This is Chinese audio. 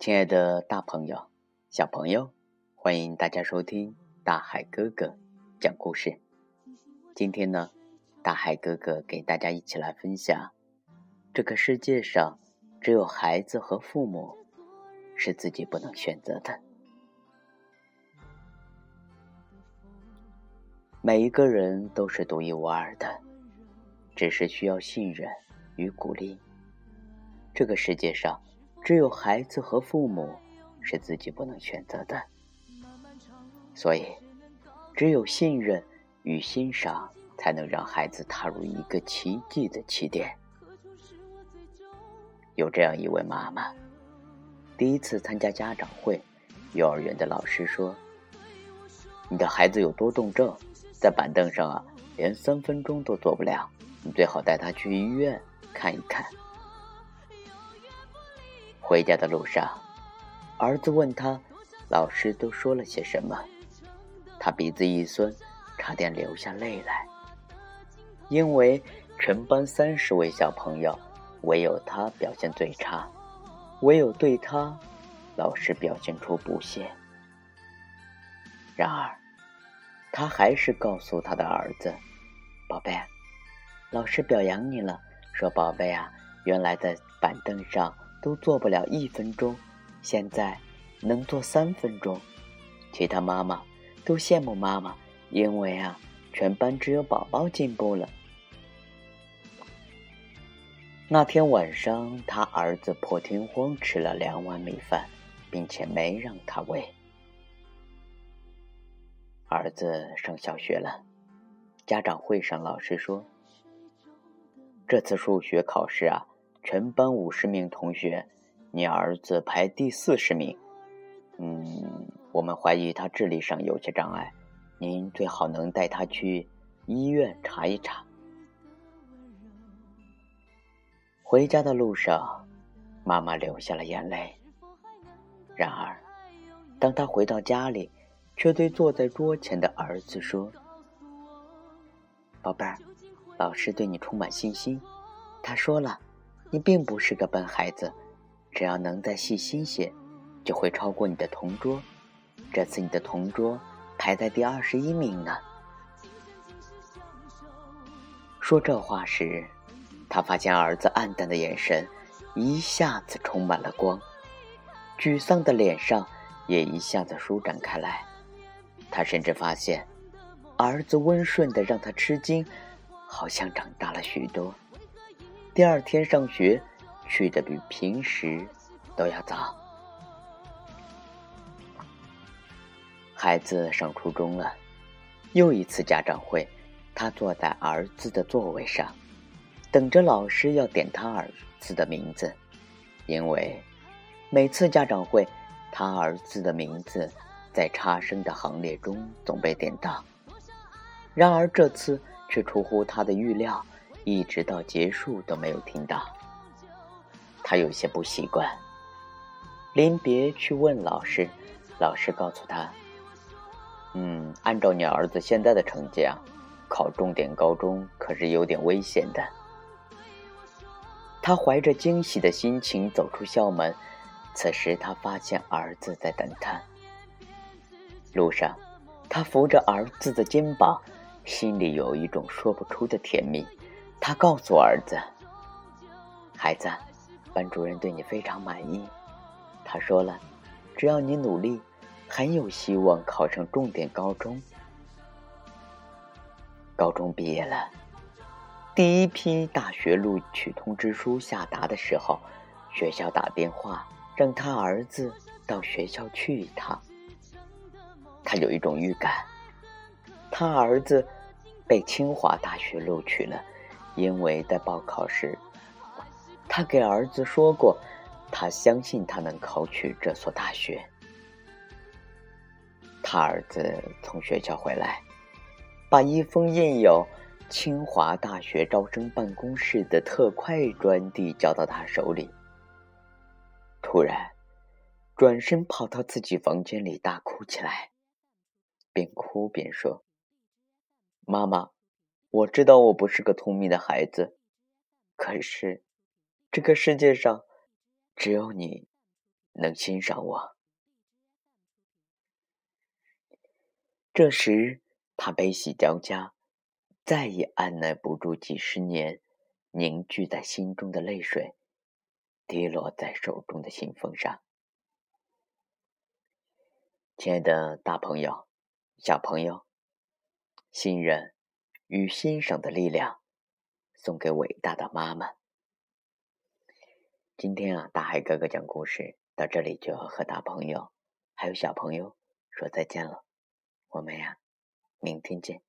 亲爱的大朋友、小朋友，欢迎大家收听大海哥哥讲故事。今天呢，大海哥哥给大家一起来分享：这个世界上只有孩子和父母是自己不能选择的。每一个人都是独一无二的，只是需要信任与鼓励。这个世界上。只有孩子和父母是自己不能选择的，所以只有信任与欣赏，才能让孩子踏入一个奇迹的起点。有这样一位妈妈，第一次参加家长会，幼儿园的老师说：“你的孩子有多动症，在板凳上啊，连三分钟都坐不了，你最好带他去医院看一看。”回家的路上，儿子问他：“老师都说了些什么？”他鼻子一酸，差点流下泪来。因为全班三十位小朋友，唯有他表现最差，唯有对他，老师表现出不屑。然而，他还是告诉他的儿子：“宝贝，老师表扬你了，说宝贝啊，原来在板凳上。”都做不了一分钟，现在能做三分钟，其他妈妈都羡慕妈妈，因为啊，全班只有宝宝进步了。那天晚上，他儿子破天荒吃了两碗米饭，并且没让他喂。儿子上小学了，家长会上老师说，这次数学考试啊。全班五十名同学，你儿子排第四十名。嗯，我们怀疑他智力上有些障碍，您最好能带他去医院查一查。回家的路上，妈妈流下了眼泪。然而，当他回到家里，却对坐在桌前的儿子说：“宝贝儿，老师对你充满信心，他说了。”你并不是个笨孩子，只要能再细心些，就会超过你的同桌。这次你的同桌排在第二十一名呢。说这话时，他发现儿子暗淡的眼神一下子充满了光，沮丧的脸上也一下子舒展开来。他甚至发现，儿子温顺的让他吃惊，好像长大了许多。第二天上学，去的比平时都要早。孩子上初中了，又一次家长会，他坐在儿子的座位上，等着老师要点他儿子的名字，因为每次家长会，他儿子的名字在差生的行列中总被点到。然而这次却出乎他的预料。一直到结束都没有听到，他有些不习惯。临别去问老师，老师告诉他：“嗯，按照你儿子现在的成绩啊，考重点高中可是有点危险的。”他怀着惊喜的心情走出校门，此时他发现儿子在等他。路上，他扶着儿子的肩膀，心里有一种说不出的甜蜜。他告诉儿子：“孩子，班主任对你非常满意。他说了，只要你努力，很有希望考上重点高中。高中毕业了，第一批大学录取通知书下达的时候，学校打电话让他儿子到学校去一趟。他有一种预感，他儿子被清华大学录取了。”因为在报考时，他给儿子说过，他相信他能考取这所大学。他儿子从学校回来，把一封印有清华大学招生办公室的特快专递交到他手里。突然，转身跑到自己房间里大哭起来，边哭边说：“妈妈。”我知道我不是个聪明的孩子，可是这个世界上只有你能欣赏我。这时，他悲喜交加，再也按耐不住几十年凝聚在心中的泪水，滴落在手中的信封上。亲爱的大朋友、小朋友，信任与欣赏的力量，送给伟大的妈妈。今天啊，大海哥哥讲故事到这里就要和大朋友还有小朋友说再见了。我们呀，明天见。